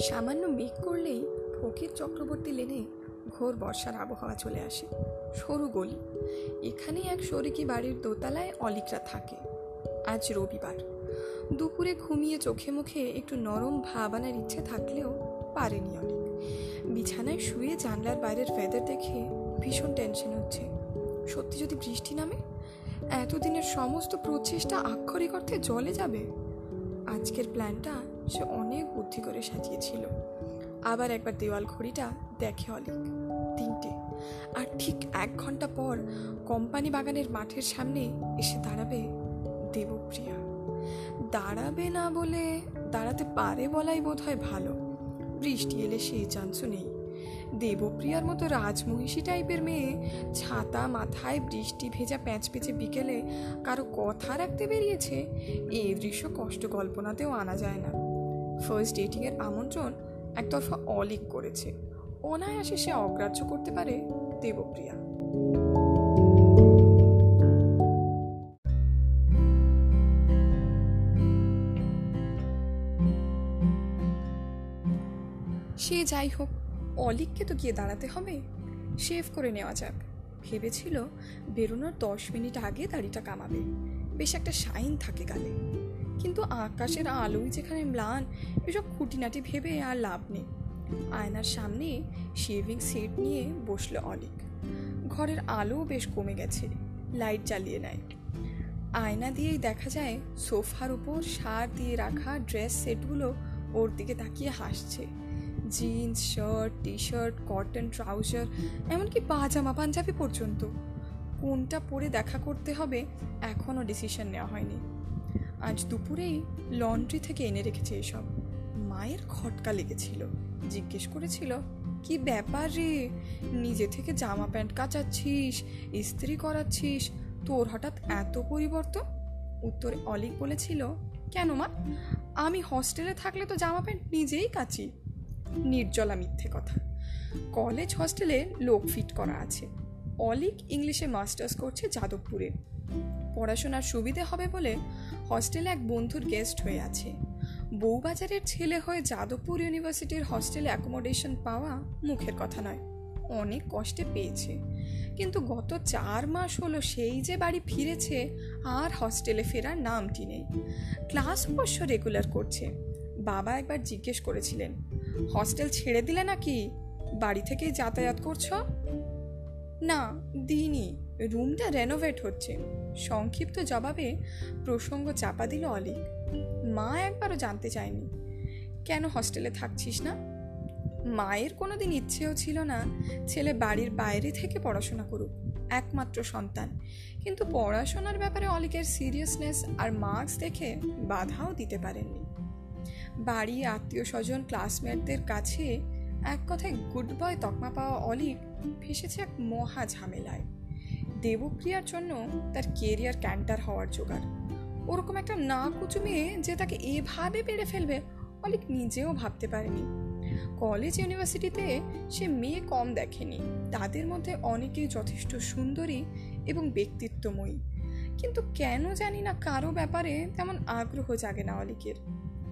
সামান্য মেঘ করলেই ফকির চক্রবর্তী লেনে ঘোর বর্ষার আবহাওয়া চলে আসে, সরু গলি। এখানে এক শরিকি বাড়ির দোতলায় অলিকরা থাকে। আজ রবিবার। দুপুরে ঘুমিয়ে চোখে মুখে একটু নরম ভাব আনার ইচ্ছে থাকলেও পারেনি অলিক। বিছানায় শুয়ে জানলার বাইরের ওয়েদার দেখে ভীষণ টেনশন হচ্ছে। সত্যি যদি বৃষ্টি নামে, এতদিনের সমস্ত প্রচেষ্টা আক্ষরিক অর্থে জলে যাবে? আজকের প্ল্যানটা সে অনেক বুদ্ধি করে সাজিয়েছিল। আবার একবার দেওয়াল ঘড়িটা দেখে অলিক। তিনটে। আর ঠিক এক ঘণ্টা পর কোম্পানি বাগানের মাঠের সামনে এসে দাঁড়াবে দেবপ্রিয়া। দাঁড়াবে না বলে দাঁড়াতে পারে বলাই বোধ হয় ভালো। বৃষ্টি এলে সেই চান্সও নেই। দেবপ্রিয়ার মতো রাজমহিষী টাইপের মেয়ে ছাতা মাথায় বৃষ্টি ভেজা প্যাঁচ পেঁচে বিকেলে কারও কথা রাখতে বেরিয়েছে এই দৃশ্য কষ্ট কল্পনাতেও আনা যায় না। ফার্স্ট ডেটিংয়ের আমন্ত্রণ একতরফা অলিক করেছে। অনায়াসে সে অগ্রাহ্য করতে পারে দেবপ্রিয়া। সে যাই হোক, অলিককে তো গিয়ে দাঁড়াতে হবে। শেভ করে নেওয়া যাক। ভেবেছিল বেরোনোর দশ মিনিট আগে দাড়িটা কামাবে। বেশ একটা শাইন থাকে গালে। কিন্তু আকাশের আলোই যেখানে ম্লান, এসব খুঁটিনাটি ভেবে আর লাভ নেই। আয়নার সামনে শেভিং সেট নিয়ে বসল অলিক ঘরের আলো বেশ কমে গেছে, লাইট জ্বালিয়ে নেয়। আয়না দিয়েই দেখা যায়, সোফার উপর সার দিয়ে রাখা ড্রেস সেটগুলো ওর দিকে তাকিয়ে হাসছে। Jeans, shirt T shirt cotton trouser, এমনকি পাজামা পাঞ্জাবি পর্যন্ত। কোনটা পরে দেখা করতে হবে, এখনও ডিসিশন নেওয়া হয়নি। আজ দুপুরেই লন্ড্রি থেকে এনে রেখেছে এসব। মায়ের খটকা লেগেছিল। জিজ্ঞেস করেছিল, কি ব্যাপার রে? নিজে থেকে জামা প্যান্ট কাচাচ্ছিস, ইস্ত্রি করাচ্ছিস, তোর হঠাৎ এত পরিবর্তন? উত্তরে অলিক বলেছিল, কেন মা? আমি হস্টেলে থাকলে তো জামা প্যান্ট নিজেই কাচি। নির্জলা মিথ্যে কথা। কলেজ হস্টেলে লোক ফিট করা আছে। অলিক ইংলিশে মাস্টার্স করছে যাদবপুরে। পড়াশোনার সুবিধে হবে বলে হস্টেলে এক বন্ধুর গেস্ট হয়ে আছে। বউবাজারের ছেলে হয়ে যাদবপুর ইউনিভার্সিটির হস্টেলে অ্যাকোমোডেশন পাওয়া মুখের কথা নয়। অনেক কষ্টে পেয়েছে। কিন্তু গত চার মাস হলো সেই যে বাড়ি ফিরেছে, আর হস্টেলে ফেরার নামটি নেই। ক্লাস অবশ্য রেগুলার করছে। বাবা একবার জিজ্ঞেস করেছিলেন, হস্টেল ছেড়ে দিলে নাকি? বাড়ি থেকেই যাতায়াত করছ? না, দিইনি। রুমটা রেনোভেট হচ্ছে। সংক্ষিপ্ত জবাবে প্রসঙ্গ চাপা দিল অলিক। মা একবারও জানতে চায়নি। কেন হস্টেলে থাকছিস না? মায়ের কোনোদিন ইচ্ছেও ছিল না ছেলে বাড়ির বাইরে থেকে পড়াশোনা করুক, একমাত্র সন্তান। কিন্তু পড়াশোনার ব্যাপারে অলিকের সিরিয়াসনেস আর মার্কস দেখে বাধাও দিতে পারেননি। বাড়ি আত্মীয় স্বজন ক্লাসমেটদের কাছে এক কথায় গুড বয় তকমা পাওয়া অলিক ফেসেছে এক মহা ঝামেলায়। দেবপ্রিয়ার জন্য তার কেরিয়ার ক্যান্টার হওয়ার জোগাড়। ওরকম একটা না কুচু মেয়ে যে তাকে এভাবে পেড়ে ফেলবে, অলিক নিজেও ভাবতে পারেনি। কলেজ ইউনিভার্সিটিতে সে মেয়ে কম দেখেনি। তাদের মধ্যে অনেকেই যথেষ্ট সুন্দরী এবং ব্যক্তিত্বময়ী। কিন্তু কেন জানি না কারও ব্যাপারে তেমন আগ্রহ জাগে না অলিকের।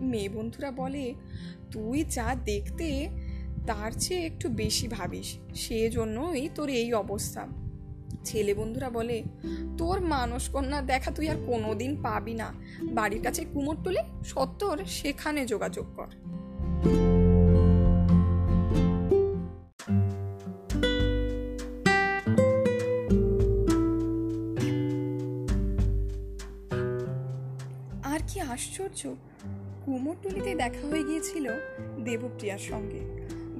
মেয়ে বন্ধুরা বলে, তুই যা দেখতে, তার চেয়ে একটু বেশি ভাবিস। সেজন্যই তোর এই অবস্থা। ছেলে বন্ধুরা বলে, তোর মানস কন্যা দেখা তুই আর কোনোদিন পাবি না। বাড়ির কাছে কুমোরটুলি সত্তর সেখানে যোগাযোগ কর। আর কি আশ্চর্য কুমোরটুলিতে দেখা হয়ে গিয়েছিল দেবপ্রিয়ার সঙ্গে।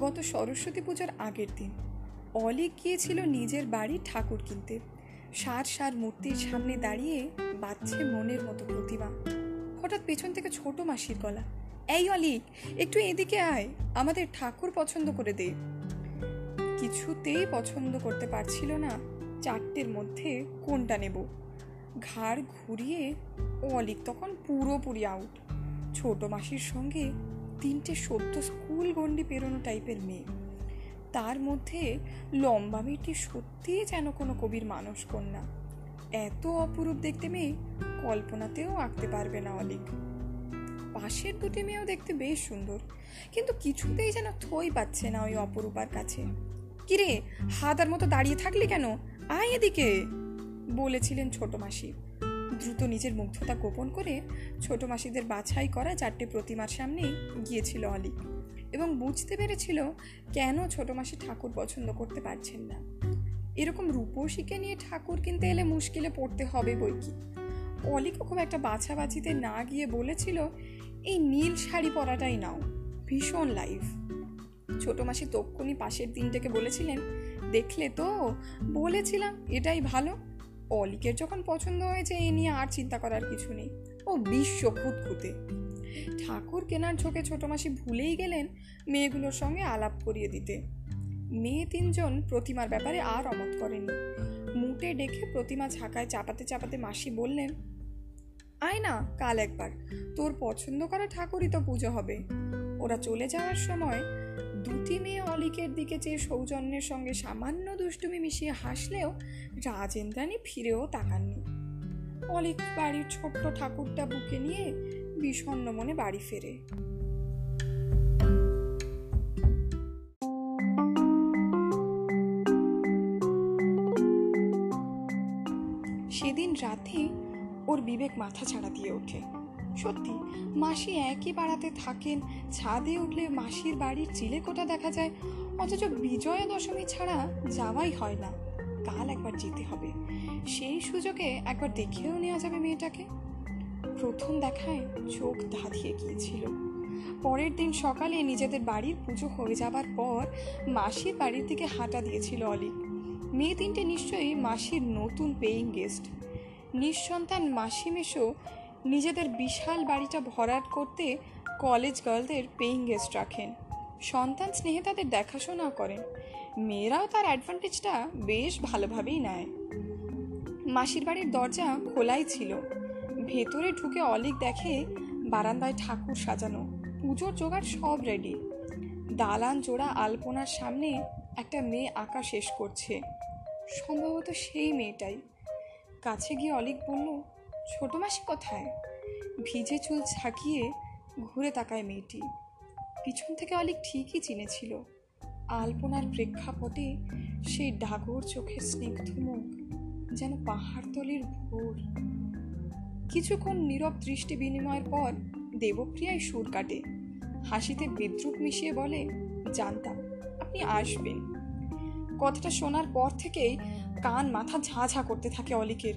গত সরস্বতী পূজার আগের দিন। অলিক গিয়েছিল নিজের বাড়ি ঠাকুর কিনতে। সার সার মূর্তির সামনে দাঁড়িয়ে বাচ্ছে মনের মতো প্রতিমা। হঠাৎ পেছন থেকে ছোট মাসির গলা। এই অলিক একটু এদিকে আয়, আমাদের ঠাকুর পছন্দ করে দে। কিছুতেই পছন্দ করতে পারছিল না চারটের মধ্যে কোনটা নেব। ঘাড় ঘুরিয়ে অলিক তখন পুরোপুরি আউট ছোট মাসির সঙ্গে তিনটে সদ্য স্কুল গণ্ডি পেরোনো টাইপের মেয়ে। তার মধ্যে লম্বা মেয়েটি সত্যিই যেন কোনো কবির মানস কন্যা। এত অপরূপ দেখতে মেয়ে কল্পনাতেও আঁকতে পারবে না অলিক। পাশের দুটি মেয়েও দেখতে বেশ সুন্দর, কিন্তু কিছুতেই যেন থই পাচ্ছে না ওই অপরূপার কাছে। কিরে হাতার মতো দাঁড়িয়ে থাকলি কেন? আয় এদিকে! বলেছিলেন ছোট মাসি। দ্রুত নিজের মুগ্ধতা গোপন করে ছোট মাসিদের বাছাই করা চারটে প্রতিমার সামনে গিয়েছিল অলিক। এবং বুঝতে পেরেছিল কেন ছোট মাসি ঠাকুর পছন্দ করতে পারছেন না। এরকম রূপসীকে নিয়ে ঠাকুর কিনতে এলে মুশকিলে পড়তে হবে বই কি? অলিকও খুব একটা বাছাবাছিতে না গিয়ে বলেছিল, এই নীল শাড়ি পরাটাই নাও, ভীষণ লাইফ ছোট মাসি তক্ষুনি পাশের দিনটাকে বলেছিলেন, দেখলে তো? বলেছিলাম, এটাই ভালো। অলিকের যখন পছন্দ হয়েছে, এ নিয়ে আর চিন্তা করার কিছু নেই। ও বিশ্ব খুঁতখুঁতে ঠাকুর কেনার ঝোঁকে ছোট মাসি ভুলেই গেলেন মেয়েগুলোর সঙ্গে আলাপ করিয়ে দিতে। মেয়ে তিনজন প্রতিমার ব্যাপারে আর অমত করেনি। মুটে ডেকে প্রতিমা ঝাঁকায় চাপাতে চাপাতে মাসি বললেন, আয় না, কাল একবার। তোর পছন্দ করা ঠাকুরই তো পুজো হবে। ওরা চলে যাওয়ার সময় দুটি মেয়ে অলিকের দিকে চেয়ে সৌজন্যের সঙ্গে সামান্য দুষ্টুমি মিশিয়ে হাসলেও রাজেন্দ্রাণী ফিরেও তাকাননি। অলিক বাড়ির ছোট্ট ঠাকুরটা বুকে নিয়ে বিষণ্ণ মনে বাড়ি ফেরে। সেদিন রাতে ওর বিবেক মাথা ছাড়া দিয়ে ওঠে। সত্যি, মাসি একই পাড়াতে থাকেন, ছাদে উঠলে মাসির বাড়ির চিলেকোটা দেখা যায়, অথচ বিজয়া দশমী ছাড়া যাওয়াই হয় না। কাল একবার যেতে হবে। সেই সুযোগে একবার দেখেও নেওয়া যাবে মেয়েটাকে। প্রথম দেখায় চোখ ধাঁধিয়ে গিয়েছিল। পরের দিন সকালে নিজেদের বাড়ির পুজো হয়ে যাবার পর মাসির বাড়ির দিকে হাঁটা দিয়েছিল অলিক মেয়ে তিনটে নিশ্চয়ই মাসির নতুন পেইং গেস্ট নিঃসন্তান মাসি মেশো নিজেদের বিশাল বাড়িটা ভরাট করতে কলেজ গার্লদের পেইং গেস্ট রাখেন। সন্তান স্নেহে তাদের দেখাশোনা করেন। মেয়েরাও তার অ্যাডভান্টেজটা বেশ ভালোভাবেই নেয়। মাসির বাড়ির দরজা খোলাই ছিল। ভেতরে ঢুকে অলিক দেখে বারান্দায় ঠাকুর সাজানো, পুজোর জোগাড় সব রেডি দালান জোড়া আলপনার সামনে একটা মেয়ে আঁকা শেষ করছে। সম্ভবত সেই মেয়েটাই। কাছে গিয়ে অলিক বলল, ছোট মাসি কোথায়? ভিজে চুল ঝাঁকিয়ে ঘুরে তাকায় মেয়েটি। পিছন থেকে অলিক ঠিকই চিনেছিল। আলপনার প্রেক্ষাপটে সেই ডাগর চোখের স্নিগ্ধ মুখ যেন পাহাড়তলির ভোর। কিছুক্ষণ নীরব দৃষ্টি বিনিময়ের পর দেবপ্রিয়ায় সুর কাটে। হাসিতে বিদ্রুপ মিশিয়ে বলে, জানতাম, আপনি আসবেন। কথাটা শোনার পর থেকেই কান মাথা ঝাঁ ঝাঁ করতে থাকে অলিকের।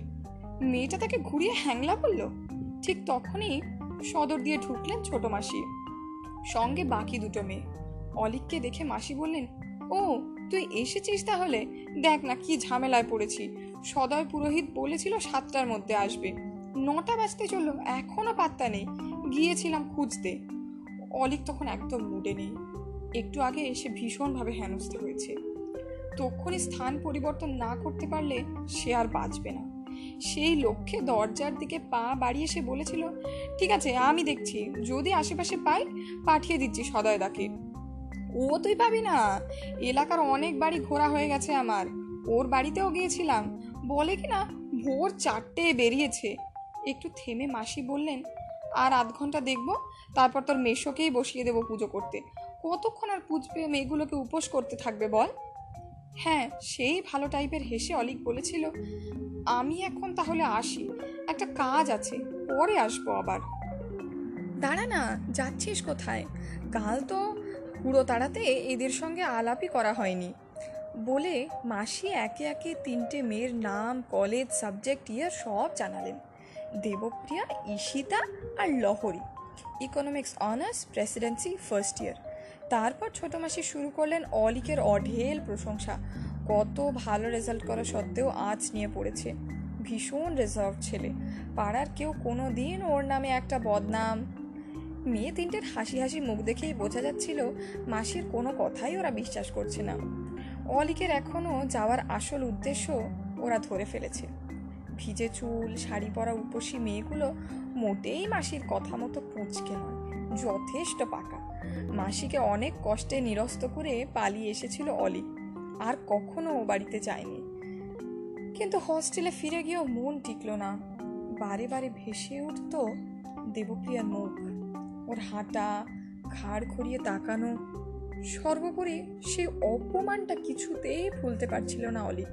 মেয়েটা তাকে ঘুরিয়ে হ্যাংলা বলল, ঠিক তখনই সদর দিয়ে ঢুকলেন ছোট মাসি। সঙ্গে বাকি দুটো মেয়ে। অলিককে দেখে মাসি বললেন, ও, তুই এসেছিস তাহলে? দেখ না কি ঝামেলায় পড়েছি। সদয় পুরোহিত বলেছিল সাতটার মধ্যে আসবে। নটা বাজতে চলল, এখনও পাত্তা নেই। গিয়েছিলাম খুঁজতে। অলিক তখন একদম মুডে নেই। একটু আগে এসে ভীষণভাবে হেনস্থ হয়েছে। তক্ষণই স্থান পরিবর্তন না করতে পারলে সে আর বাঁচবে না। সেই লক্ষ্যে দরজার দিকে পা বাড়িয়ে সে বলেছিল, ঠিক আছে, আমি দেখছি। যদি আশেপাশে পাই, পাঠিয়ে দিচ্ছি সদয় সদয়দাকে ও তুই পাবি না। এলাকার অনেক বাড়ি ঘোরা হয়ে গেছে আমার। ওর বাড়িতেও গিয়েছিলাম। বলে কি না, ভোর চারটে বেরিয়েছে। একটু থেমে মাসি বললেন, আর আধ ঘণ্টা দেখব, তারপর তোর মেশোকেই বসিয়ে দেবো পুজো করতে। কতক্ষণ আর পুজবে মেয়েগুলোকে উপোস করতে থাকবে বল? হ্যাঁ সেই ভালো টাইপের হেসে অলিক বলেছিল, আমি এখন তাহলে আসি, একটা কাজ আছে, পরে আসব আবার। দাঁড়া না, যাচ্ছিস কোথায়? কাল তো হুড়ো তাড়াতে এদের সঙ্গে আলাপই করা হয়নি। বলে মাসি একে একে তিনটে মেয়ের নাম, কলেজ, সাবজেক্ট, ইয়ার সব জানালেন। দেবপ্রিয়া, ঈশিতা আর Lahari. Economics honours Presidency first year তারপর ছোট মাসি শুরু করলেন অলিকের অঢেল প্রশংসা। কত ভালো রেজাল্ট করা সত্ত্বেও আজ নিয়ে পড়েছে। ভীষণ রেজার্ভ ছেলে। পাড়ার কেউ কোনো দিন ওর নামে একটা বদনাম। মেয়ে তিনটের হাসি হাসি মুখ দেখেই বোঝা যাচ্ছিল মাসির কোনো কথাই ওরা বিশ্বাস করছে না। অলিকের এখনও যাওয়ার আসল উদ্দেশ্য ওরা ধরে ফেলেছে। ভিজে চুল, শাড়ি পরা উপসী মেয়েগুলো মোটেই মাসির কথা মতো পুঁচকে নয়, যথেষ্ট পাকা। মাসিকে অনেক কষ্টে নিরস্ত করে পালিয়ে এসেছিল অলিক আর কখনো ও বাড়িতে যায়নি। কিন্তু হস্টেলে ফিরে গিয়েও মন টিকলো না। বারে বারে ভেসে উঠত দেবপ্রিয়ার মুখ। ওর হাঁটা, ঘাড় ঘুরিয়ে তাকানো, সর্বোপরি সে অপমানটা কিছুতেই ভুলতে পারছিল না অলিক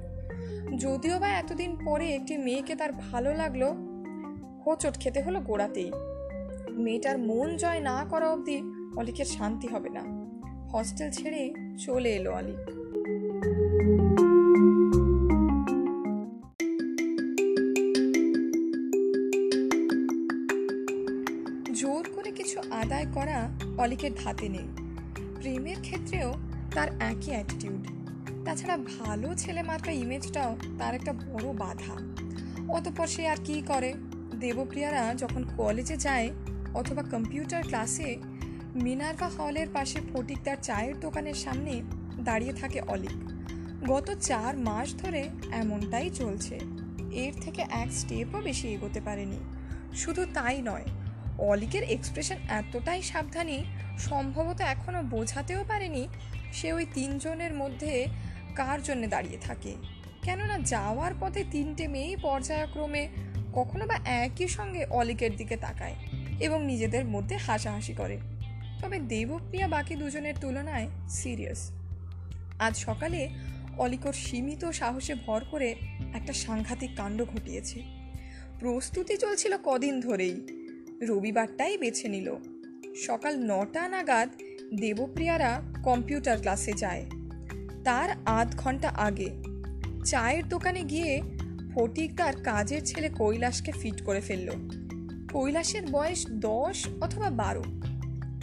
যদিও বা এতদিন পরে একটি মেয়েকে তার ভালো লাগল, হোঁচট খেতে হলো গোড়াতেই। মেয়েটার মন জয় না করা অবধি অলিকের শান্তি হবে না। হস্টেল ছেড়ে চলে এলো অলিক। জোর করে কিছু আদায় করা অলিকের ধাতে নেই। প্রেমের ক্ষেত্রেও তার একই অ্যাটিটিউড তাছাড়া ভালো ছেলে মার্কা ইমেজটাও তার একটা বড় বাধা। অতপর সে আর কী করে? দেবপ্রিয়ারা যখন কলেজে যায় অথবা কম্পিউটার ক্লাসে মিনার্ভা হলের পাশে ফটিকদার চায়ের দোকানের সামনে দাঁড়িয়ে থাকে অলিক। গত চার মাস ধরে এমনটাই চলছে। এর থেকে এক স্টেপও বেশি এগোতে পারেনি। শুধু তাই নয়, অলিকের এক্সপ্রেশন এতটাই সাবধানী, সম্ভবত এখনও বোঝাতেও পারেনি, সে ওই তিনজনের মধ্যে কার জন্য দাঁড়িয়ে থাকে? কেননা যাওয়ার পথে তিনটে মেয়েই পর্যায়ক্রমে কখনো বা একই সঙ্গে অলিকের দিকে তাকায় এবং নিজেদের মধ্যে হাসাহাসি করে। তবে দেবপ্রিয়া বাকি দুজনের তুলনায় সিরিয়াস আজ সকালে অলিকর সীমিত সাহসে ভর করে একটা সাংঘাতিক কাণ্ড ঘটিয়েছে। প্রস্তুতি চলছিল কদিন ধরেই। রবিবারটাই বেছে নিল। সকাল নটা নাগাদ দেবপ্রিয়ারা কম্পিউটার ক্লাসে যায়। তার আধ ঘণ্টা আগে। চায়ের দোকানে গিয়ে ফটিক তার কাজের ছেলে কৈলাসকে ফিট করে ফেলল। কৈলাসের বয়স দশ অথবা বারো।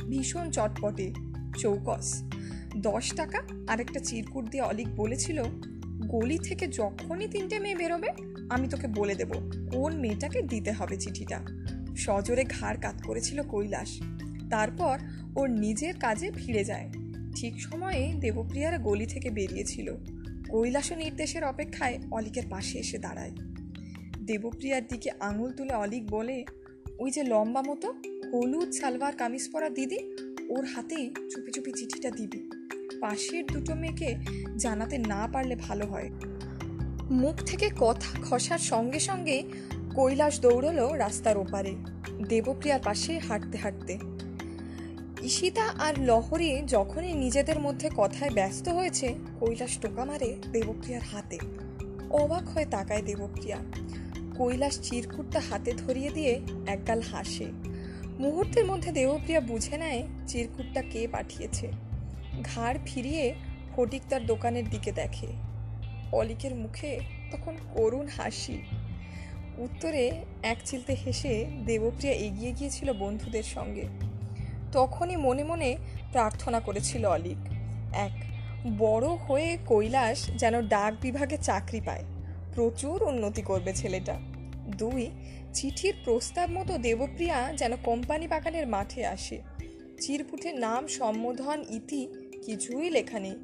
ভীষণ চটপটে, চৌকস। দশ টাকা আর একটা চিরকুট দিয়ে অলিক বলেছিল, গলি থেকে যখনই তিনটে মেয়ে বেরোবে, আমি তোকে বলে দেব, কোন মেয়েটাকে দিতে হবে চিঠিটা। সজোরে ঘাড় কাত করেছিল কৈলাস। তারপর ওর নিজের কাজে ফিরে যায়। ঠিক সময়ে দেবপ্রিয়ারা গলি থেকে বেরিয়েছিল। কৈলাস নির্দেশের অপেক্ষায় অলিকের পাশে এসে দাঁড়ায়। দেবপ্রিয়ার দিকে আঙুল তুলে অলিক বলে, ওই যে লম্বা মতো, হলুদ সালভার কামিজ পরা দিদি, ওর হাতেই চুপি চুপি চিঠিটা দিবি। পাশের দুটো মেয়েকে জানাতে না পারলে ভালো হয়। মুখ থেকে কথা খসার সঙ্গে সঙ্গে কৈলাস দৌড়লো রাস্তার ওপারে। দেবপ্রিয়ার পাশে হাঁটতে হাঁটতে ঈশিতা আর লহরি যখনই নিজেদের মধ্যে কথায় ব্যস্ত হয়েছে, কৈলাস টোকা মারে দেবপ্রিয়ার হাতে। অবাক হয়ে তাকায় দেবপ্রিয়া। কৈলাস চিরকুটটা হাতে ধরিয়ে দিয়ে একগাল হাসে। মুহূর্তের মধ্যে দেবপ্রিয়া বুঝে নেয় চিরকুটটা কে পাঠিয়েছে। ঘাড় ফিরিয়ে ফটিক তার দোকানের দিকে দেখে। অলিকের মুখে তখন করুণ হাসি। উত্তরে এক চিলতে হেসে দেবপ্রিয়া এগিয়ে গিয়েছিল বন্ধুদের সঙ্গে। তখনই মনে মনে প্রার্থনা করেছিল অলিক। এক, বড় হয়ে কৈলাস যেন ডাক বিভাগে চাকরি পায়। প্রচুর উন্নতি করবে ছেলেটা। দুই, চিঠির প্রস্তাব মতো দেবপ্রিয়া যেন কোম্পানি বাগানের মাঠে আসে। চিরপুঠের নাম সম্বোধন ইতি কিছুই লেখা নেই।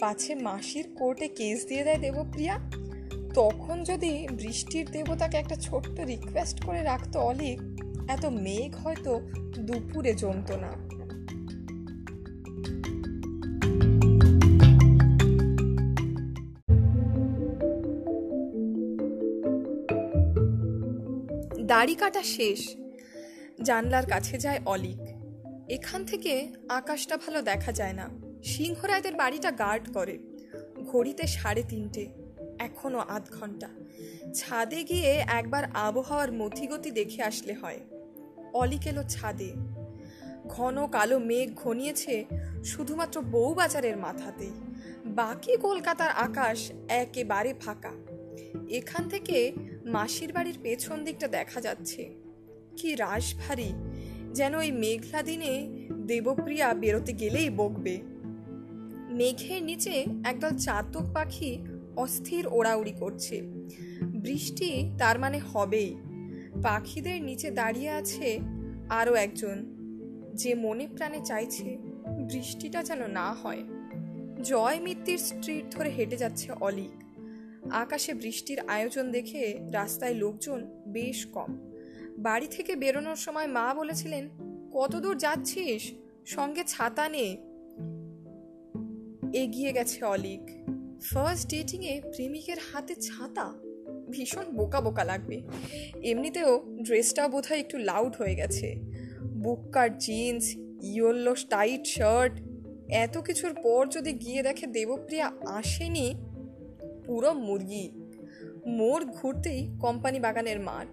পাছে মাসির কোর্টে কেস দিয়ে দেয় দেবপ্রিয়া। তখন যদি বৃষ্টির দেবতাকে একটা ছোট্ট রিকোয়েস্ট করে রাখতো অলিক এত মেঘ হয়তো দুপুরে জমত না। দাড়ি কাটা শেষ। জানলার কাছে যায় অলিক। এখান থেকে আকাশটা ভালো দেখা যায় না। সিংহরায়দের বাড়িটা গার্ড করে। ঘড়িতে সাড়ে তিনটে। এখনও আধ ঘণ্টা ছাদে গিয়ে একবার আবহাওয়ার মতিগতি দেখে আসলে হয়। অলিক এলো ছাদে। ঘন কালো মেঘ ঘনিয়েছে শুধুমাত্র বউবাজারের মাথাতেই। বাকি কলকাতার আকাশ একেবারে ফাঁকা। এখান থেকে মাসির বাড়ির পেছন দিকটা দেখা যাচ্ছে। কি রাস ভারী যেন ওই মেঘলা দিনে দেবপ্রিয়া বেরোতে গেলেই বকবে। মেঘের নিচে একদল চাতক পাখি অস্থির ওড়াউড়ি করছে। বৃষ্টি তার মানে হবেই। পাখিদের নিচে দাঁড়িয়ে আছে আরও একজন, যে মনে প্রাণে চাইছে বৃষ্টিটা যেন না হয়। জয় মিত্তির স্ট্রিট ধরে হেঁটে যাচ্ছে অলিক। আকাশে বৃষ্টির আয়োজন দেখে রাস্তায় লোকজন বেশ কম। বাড়ি থেকে বেরোনোর সময় মা বলেছিলেন, কত দূর যাচ্ছিস? সঙ্গে ছাতা নে। এগিয়ে গেছে অলিক। ফার্স্ট ডেটিংয়ে প্রেমিকের হাতে ছাতা। ভীষণ বোকা বোকা লাগবে। এমনিতেও ড্রেসটাও বোধহয় একটু লাউড হয়ে গেছে। বুককার জিন্স ইয়েলো টাইট শার্ট এত কিছুর পর যদি গিয়ে দেখে দেবপ্রিয়া আসেনি, পুরো মুরগি। মোড় ঘুরতেই কোম্পানি বাগানের মাঠ।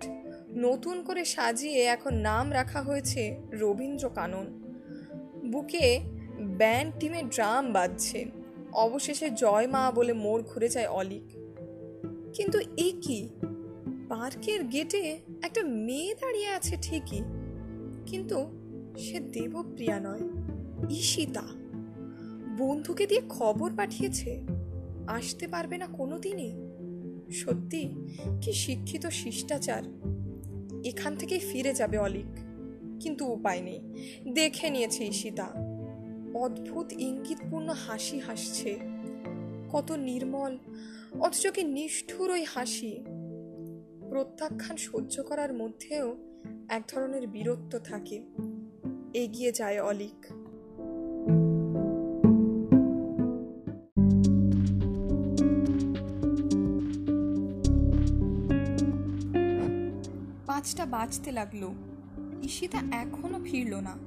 নতুন করে সাজিয়ে এখন নাম রাখা হয়েছে রবীন্দ্র কানন। বুকে ব্যান্ড টিমের ড্রাম বাজছে। অবশেষে জয় মা বলে মোড় ঘুরে যায় অলিক। কিন্তু এ কি? পার্কের গেটে একটা মেয়ে দাঁড়িয়ে আছে ঠিকই, কিন্তু সে দেবপ্রিয়া নয়, ঈশিতা। বন্ধুকে দিয়ে খবর পাঠিয়েছে, আসতে পারবে না কোনো দিনই সত্যি কি শিক্ষিত শিষ্টাচার। এখান থেকেই ফিরে যাবে অলিক, কিন্তু উপায় নেই। দেখে নিয়েছে ঈশিতা। অদ্ভুত ইঙ্গিতপূর্ণ হাসি হাসছে। কত নির্মল, অথচ কি নিষ্ঠুর ওই হাসি। প্রত্যাখ্যান সহ্য করার মধ্যেও এক ধরনের বীরত্ব থাকে। এগিয়ে যায় অলিক। পাঁচটা বাজতে লাগল। ঈশিতা এখনও ফিরল না।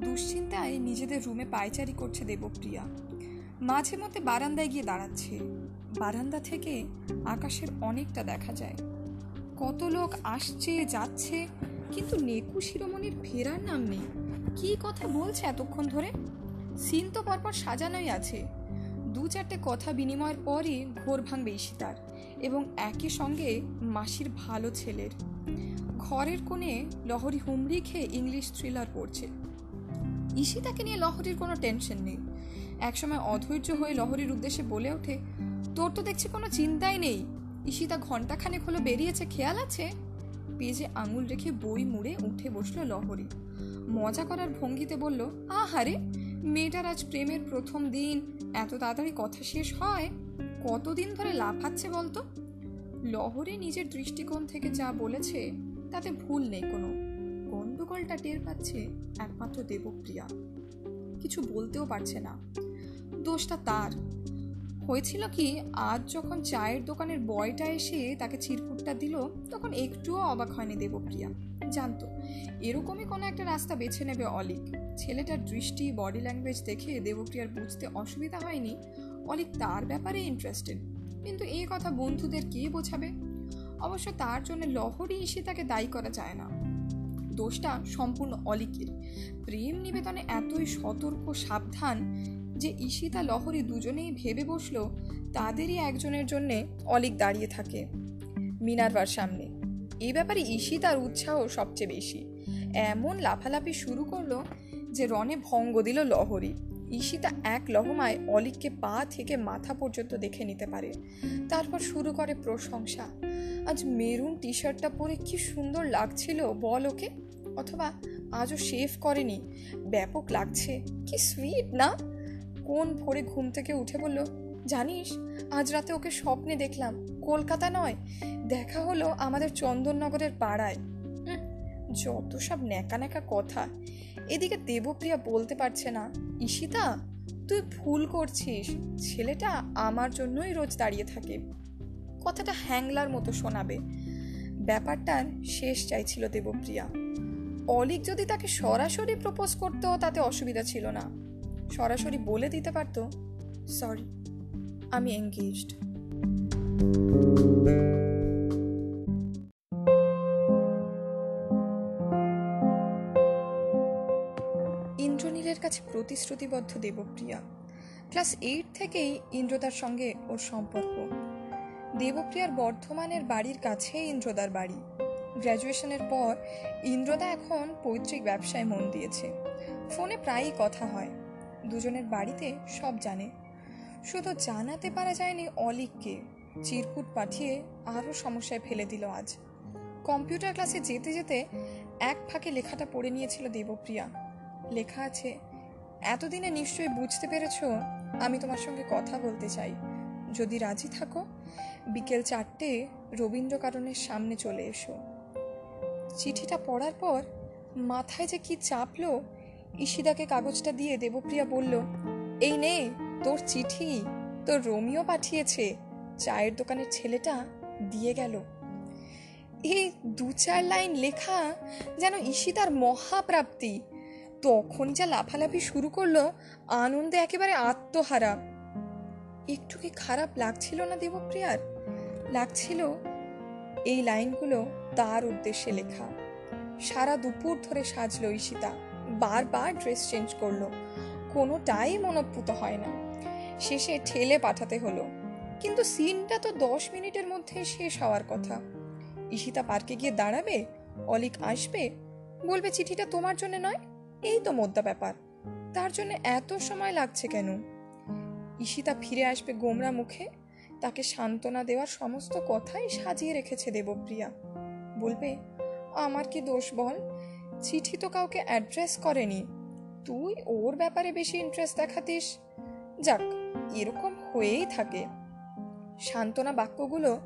দুশ্চিন্তায় নিজেদের রুমে পায়চারি করছে দেবপ্রিয়া। মাঝে মধ্যে বারান্দায় গিয়ে দাঁড়াচ্ছে। বারান্দা থেকে আকাশের অনেকটা দেখা যায়। কত লোক আসছে, যাচ্ছে, কিন্তু নেকু শিরোমণির ফেরার নাম নেই। কি কথা বলছে এতক্ষণ ধরে? সিন তো পরপর সাজানোই আছে। দু চারটে কথা বিনিময়ের পরই ঘোর ভাঙবে ঈশিতার এবং একই সঙ্গে মাসির ভালো ছেলের। ঘরের কোণে লহরি হুমড়ি খেয়ে ইংলিশ থ্রিলার পড়ছে। ঈশিতাকে নিয়ে লহরির কোনো টেনশন নেই। একসময় অধৈর্য হয়ে লহরির উদ্দেশ্যে বলে ওঠে, তোর তো দেখছি কোনো চিন্তাই নেই। ঈশিতা ঘন্টাখানেক হলো বেরিয়েছে, খেয়াল আছে? পেজে আঙুল রেখে বই মুড়ে উঠে বসল লহরি। মজা করার ভঙ্গিতে বলল, আহারে, মেয়েটার আজ প্রেমের প্রথম দিন। এত তাড়াতাড়ি কথা শেষ হয়? কতদিন ধরে লাফাচ্ছে বলতো? লহরি নিজের দৃষ্টিকোণ থেকে যা বলেছে, তাতে ভুল নেই কোনো। গন্ডগোলটা টের পাচ্ছে একমাত্র দেবপ্রিয়া। কিছু বলতেও পারছে না। দোষটা তার। হয়েছিল কি, আজ যখন চায়ের দোকানের বয়টা এসে তাকে চিরকুটটা দিল, তখন একটুও অবাক হয়নি দেবপ্রিয়া। জানতো, এরকমই কোনো একটা রাস্তা বেছে নেবে অলিক। ছেলেটার দৃষ্টি বডি ল্যাঙ্গুয়েজ দেখে দেবপ্রিয়ার বুঝতে অসুবিধা হয়নি। অলিক তার ব্যাপারে ইন্টারেস্টেড কিন্তু এই কথা বন্ধুদের কে বোঝাবে? অবশ্য তার জন্য লহরি এসে তাকে দায়ী করা যায় না। দোষটা সম্পূর্ণ অলিকের। প্রেম নিবেদনে এতই সতর্ক, সাবধান যে ঈশিতা, লহরি দুজনেই ভেবে বসল তাদেরই একজনের জন্যে অলিক দাঁড়িয়ে থাকে মিনারবার সামনে। এই ব্যাপারে ঈশিতার উৎসাহ সবচেয়ে বেশি। এমন লাফালাফি শুরু করল যে রনে ভঙ্গ দিল লহরি। ঈশিতা এক লহমায় অলিককে পা থেকে মাথা পর্যন্ত দেখে নিতে পারে। তারপর শুরু করে প্রশংসা। আজ মেরুন টি শার্টটা পরে কি সুন্দর লাগছিল বল ওকে? অথবা আজও শেভ করেনি? ব্যাপক লাগছে। কি সুইট না? কোন ভোরে ঘুম থেকে উঠে বলল, জানিস, আজ রাতে ওকে স্বপ্নে দেখলাম। কলকাতা নয়, দেখা হলো আমাদের চন্দননগরের পাড়ায়। যত সব ন্যাকা ন্যাকা কথা। এদিকে দেবপ্রিয়া বলতে পারছে না, ঈশিতা, তুই ভুল করছিস, ছেলেটা আমার জন্যই রোজ দাঁড়িয়ে থাকে। কথাটা হ্যাংলার মতো শোনাবে। ব্যাপারটার শেষ চাইছিল দেবপ্রিয়া। অলিক যদি তাকে সরাসরি প্রপোজ করতো তাতে অসুবিধা ছিল না। সরাসরি বলে দিতে পারত সরি আমি এঙ্গেজড ইন্দ্রনীলের কাছে প্রতিশ্রুতিবদ্ধ দেবপ্রিয়া। ক্লাস এইট থেকেই ইন্দ্রদার সঙ্গে ওর সম্পর্ক। দেবপ্রিয়ার বর্ধমানের বাড়ির কাছে ইন্দ্রদার বাড়ি। গ্র্যাজুয়েশনের পর ইন্দ্রদা এখন পৈতৃক ব্যবসায় মন দিয়েছে। ফোনে প্রায়ই কথা হয়। দুজনের বাড়িতে সব জানে। শুধু জানাতে পারা যায়নি অলিককে। চিরকুট পাঠিয়ে আরও সমস্যায় ফেলে দিল আজ। কম্পিউটার ক্লাসে যেতে যেতে এক ফাঁকে লেখাটা পড়ে নিয়েছিল দেবপ্রিয়া। লেখা আছে, এতদিনে নিশ্চয়ই বুঝতে পেরেছ, আমি তোমার সঙ্গে কথা বলতে চাই। যদি রাজি থাকো, বিকেল চারটে রবীন্দ্র কারণের সামনে চলে এসো। চিঠিটা পড়ার পর মাথায় যে কি চাপলো ঈশিদাকে কাগজটা দিয়ে দেবপ্রিয়া বলল, এই নে, তোর চিঠি, তোর রোমিও পাঠিয়েছে, চায়ের দোকানের ছেলেটা দিয়ে গেল। এই দু চার লাইন লেখা যেন ঈশিতার মহাপ্রাপ্তি। তখন যা লাফালাফি শুরু করল, আনন্দে একেবারে আত্মহারা। একটু কি খারাপ লাগছিল না দেবপ্রিয়ার? লাগছিল এই লাইনগুলো তার উদ্দেশ্যে লেখা। সারা দুপুর ধরে সাজলো ঈশিতা। বারবার ড্রেস চেঞ্জ করল। কোনোটাই মনোপ্রুত হয় না। শেষে ঠেলে পাঠাতে হলো। কিন্তু সিনটা তো দশ মিনিটের মধ্যে শেষ হওয়ার কথা। ঈশিতা পার্কে গিয়ে দাঁড়াবে? অলিক আসবে? বলবে, চিঠিটা তোমার জন্য নয়, এই তো মোদ্দা ব্যাপার। তার জন্য এত সময় লাগছে কেন? ঈশিতা ফিরে আসবে গোমরা মুখে। তাকে সান্ত্বনা দেওয়ার সমস্ত কথাই সাজিয়ে রেখেছে দেবপ্রিয়া। বলবে, আমার কি দোষ বল? চিঠি তো কাউকে অ্যাড্রেস করেনি। তুই ওর ব্যাপারে বেশি ইন্টারেস্ট দেখাতিস? যাক, এরকম হয়েই থাকে। সান্ত্বনা বাক্যগুলো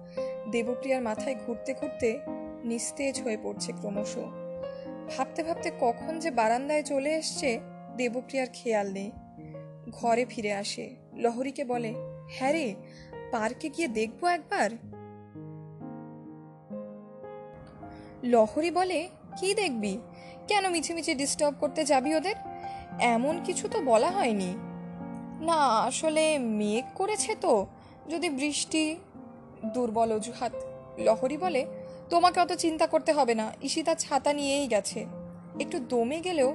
দেবপ্রিয়ার মাথায় ঘুরতে ঘুরতে নিস্তেজ হয়ে পড়ছে ক্রমশ। ভাবতে ভাবতে কখন যে বারান্দায় চলে এসছে দেবপ্রিয়ার খেয়াল নেই। ঘরে ফিরে আসে, লহরীকে বলে হ্যাঁ রে, পার্কে গিয়ে দেখব একবার? লহরী বলে, কি দেখবি? কেন মিছে মিছে ডিস্টার্ব করতে যাবি ওদের? এমন কিছু তো বলা হয়নি। না, আসলে মেঘ করেছে তো। যদি বৃষ্টি, দুর্বল অজুহাত, লহরী বলে, তোমাকে অত চিন্তা করতে হবে না। ঈশিতা ছাতা নিয়েই গেছে। একটু দমে গেলেও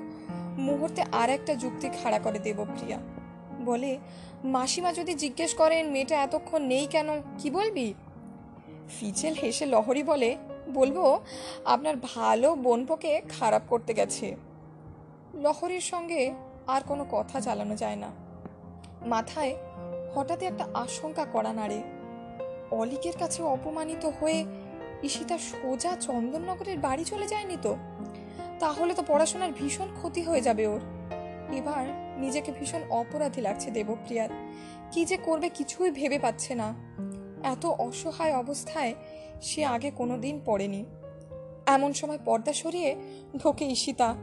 মুহূর্তে আর একটা যুক্তি খাড়া করে দেবপ্রিয়া বলে, মাসিমা যদি জিজ্ঞেস করেন, মেয়েটা এতক্ষণ নেই কেন, কি বলবি? ফিচেল হেসে লহরী বলে বলব, আপনার ভালো বোনপোকে খারাপ করতে গেছে। লহরীর সঙ্গে আর কোনো কথা চালানো যায় না। মাথায় হঠাৎই একটা আশঙ্কা করা নাড়ে। অলিকের কাছে অপমানিত হয়ে ঈশিতা সোজা চন্দননগরের বাড়ি চলে যায়নি তো? তাহলে তো পড়াশোনার ভীষণ ক্ষতি হয়ে যাবে ওর। এবার নিজেকে ভীষণ অপরাধী লাগছে দেবপ্রিয়ার। কি যে করবে কিছুই ভেবে পাচ্ছে না। এত অসহায় অবস্থায় সে আগে কোনো দিন পড়েনি। এমন সময় পর্দা সরিয়ে ঢোকে ঈশিতা,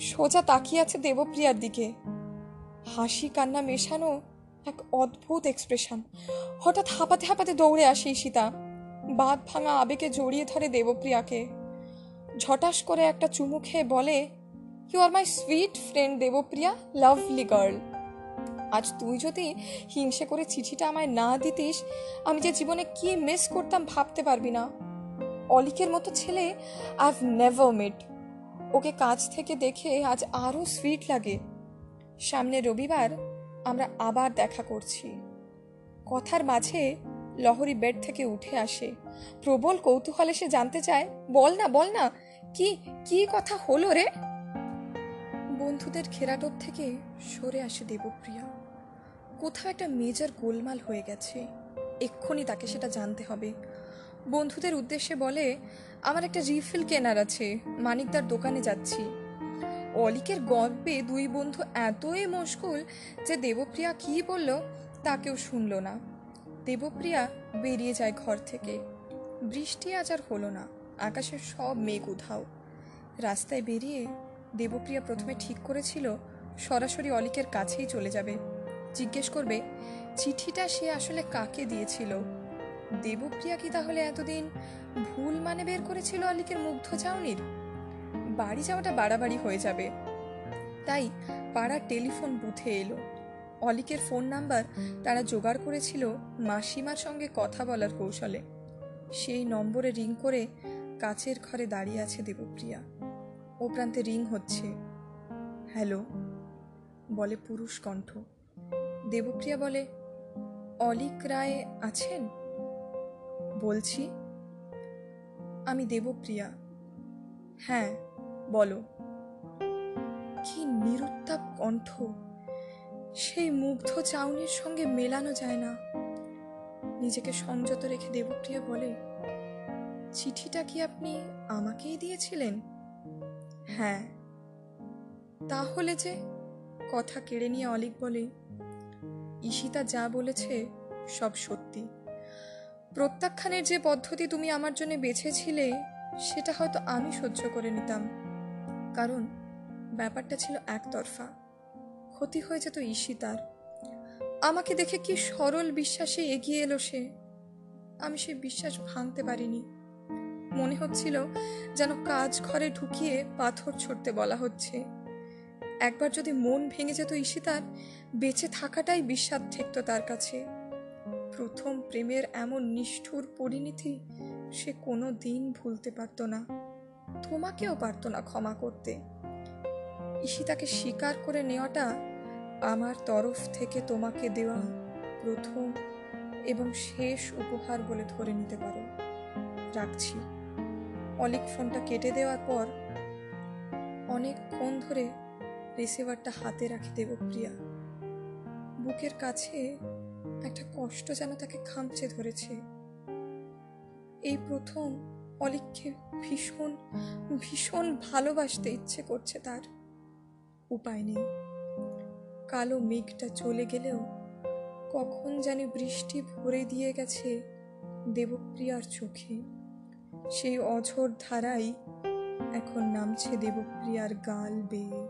সোজা তাকিয়ে আছে দেবপ্রিয়ার দিকে। হাসি কান্না মেশানো এক অদ্ভুত এক্সপ্রেশন হঠাৎ হাঁপাতে হাঁপাতে দৌড়ে আসে ঈশিতা। বাদ ভাঙা আবেগে জড়িয়ে ধরে দেবপ্রিয়াকে। ঝটাস করে একটা চুমু খেয়ে বলে you are my sweet friend Debpriya lovely girl আজ তুই যদি হিংসে করে চিঠিটা আমায় না দিতিস, আমি যে জীবনে কি মিস করতাম ভাবতে পারবি না। অলিকের মতো ছেলে আই হ্যাভ নেভার মেড ওকে কাছ থেকে দেখে আজ আরও সুইট লাগে। সামনে রবিবার, আমরা আবার দেখা করছি। কথার মাঝে লহরি বেড থেকে উঠে আসে। প্রবল কৌতূহলে সে জানতে চায়, বল না বল না, কি কি কথা হলো রে? বন্ধুদের ঘেরাটোপ থেকে সরে আসে দেবপ্রিয়া। কোথাও একটা মেজর গোলমাল হয়ে গেছে। এক্ষুনি তাকে সেটা জানতে হবে। বন্ধুদের উদ্দেশ্যে বলে, আমার একটা রিফিল কেনার আছে মানিকদার দোকানে যাচ্ছি। অলিকের গল্পে দুই বন্ধু এতই মশগুল যে দেবপ্রিয়া কি বলল তা কেউ শুনল না। দেবপ্রিয়া বেরিয়ে যায় ঘর থেকে। বৃষ্টি আজ আর হলো না, আকাশের সব মেঘ উধাও। রাস্তায় বেরিয়ে দেবপ্রিয়া প্রথমে ঠিক করেছিল, সরাসরি অলিকের কাছেই চলে যাবে। জিজ্ঞেস করবে, চিঠিটা সে আসলে কাকে দিয়েছিল? দেবপ্রিয়া কি তাহলে এতদিন ভুল মানে বের করেছিল অলিকের মুগ্ধ চাউনির বাড়ি যাওয়াটা বাড়াবাড়ি হয়ে যাবে। তাই পাড়ার টেলিফোন বুথে এলো। অলিকের ফোন নাম্বার তারা জোগাড় করেছিল মাসিমার সঙ্গে কথা বলার কৌশলে। সেই নম্বরে রিং করে কাছের ঘরে দাঁড়িয়ে আছে দেবপ্রিয়া। ও প্রান্তে রিং হচ্ছে। হ্যালো? বলে পুরুষ কণ্ঠ। দেবপ্রিয়া বলে, অলিক রায় আছেন? বলছি, আমি দেবপ্রিয়া। হ্যাঁ বলো। কি নিরুত্তাপ কণ্ঠ! সেই মুগ্ধ চাউনির সঙ্গে মেলানো যায় না। নিজেকে সংযত রেখে দেবপ্রিয়া বলে, চিঠিটা কি আপনি আমাকেই দিয়েছিলেন? হ্যাঁ। তাহলে যে? কথা কেড়ে নিয়ে অলিক বলে ঈশিতা যা বলেছে সব সত্যি। প্রত্যাখ্যানের যে পদ্ধতি তুমি আমার জন্য বেছেছিলে, সেটা হয়তো আমি সহ্য করে নিতাম। কারণ ব্যাপারটা ছিল একতরফা। ক্ষতি হয়ে যেত ঈশিতার। আমাকে দেখে কি সরল বিশ্বাসে এগিয়ে এলো সে? আমি সেই বিশ্বাস ভাঙতে পারিনি। মনে হচ্ছিল যেন কাজ ঘরে ঢুকিয়ে পাথর ছুটতে বলা হচ্ছে। একবার যদি মন ভেঙে যেত ঈশিতার, বেঁচে থাকাটাই বিস্বাদ ঠেকত তার কাছে। প্রথম প্রেমের এমন নিষ্ঠুর পরিণতি সে কোনো দিন ভুলতে পারত না। তোমাকেও পারত না ক্ষমা করতে। ঈশিতাকে স্বীকার করে নেওয়াটা আমার তরফ থেকে তোমাকে দেওয়া প্রথম এবং শেষ উপহার বলে ধরে নিতে পারো। রাখছি। অলিক ফোনটা কেটে দেওয়ার পর অনেকক্ষণ ধরে রিসিভারটা হাতে রাখে দেবপ্রিয়া। বুকের কাছে একটা কষ্ট যেন তাকে খামচে ধরেছে। এই প্রথম অলিককে ভীষণ ভীষণ ভালোবাসতে ইচ্ছে করছে তার। উপায় নেই। কালো মেঘটা চলে গেলেও কখন জানি বৃষ্টি ভরে দিয়ে গেছে দেবপ্রিয়ার চোখে। সেই অঝোর ধারাই এখন নামছে দেবপ্রিয়ার গাল বেয়ে।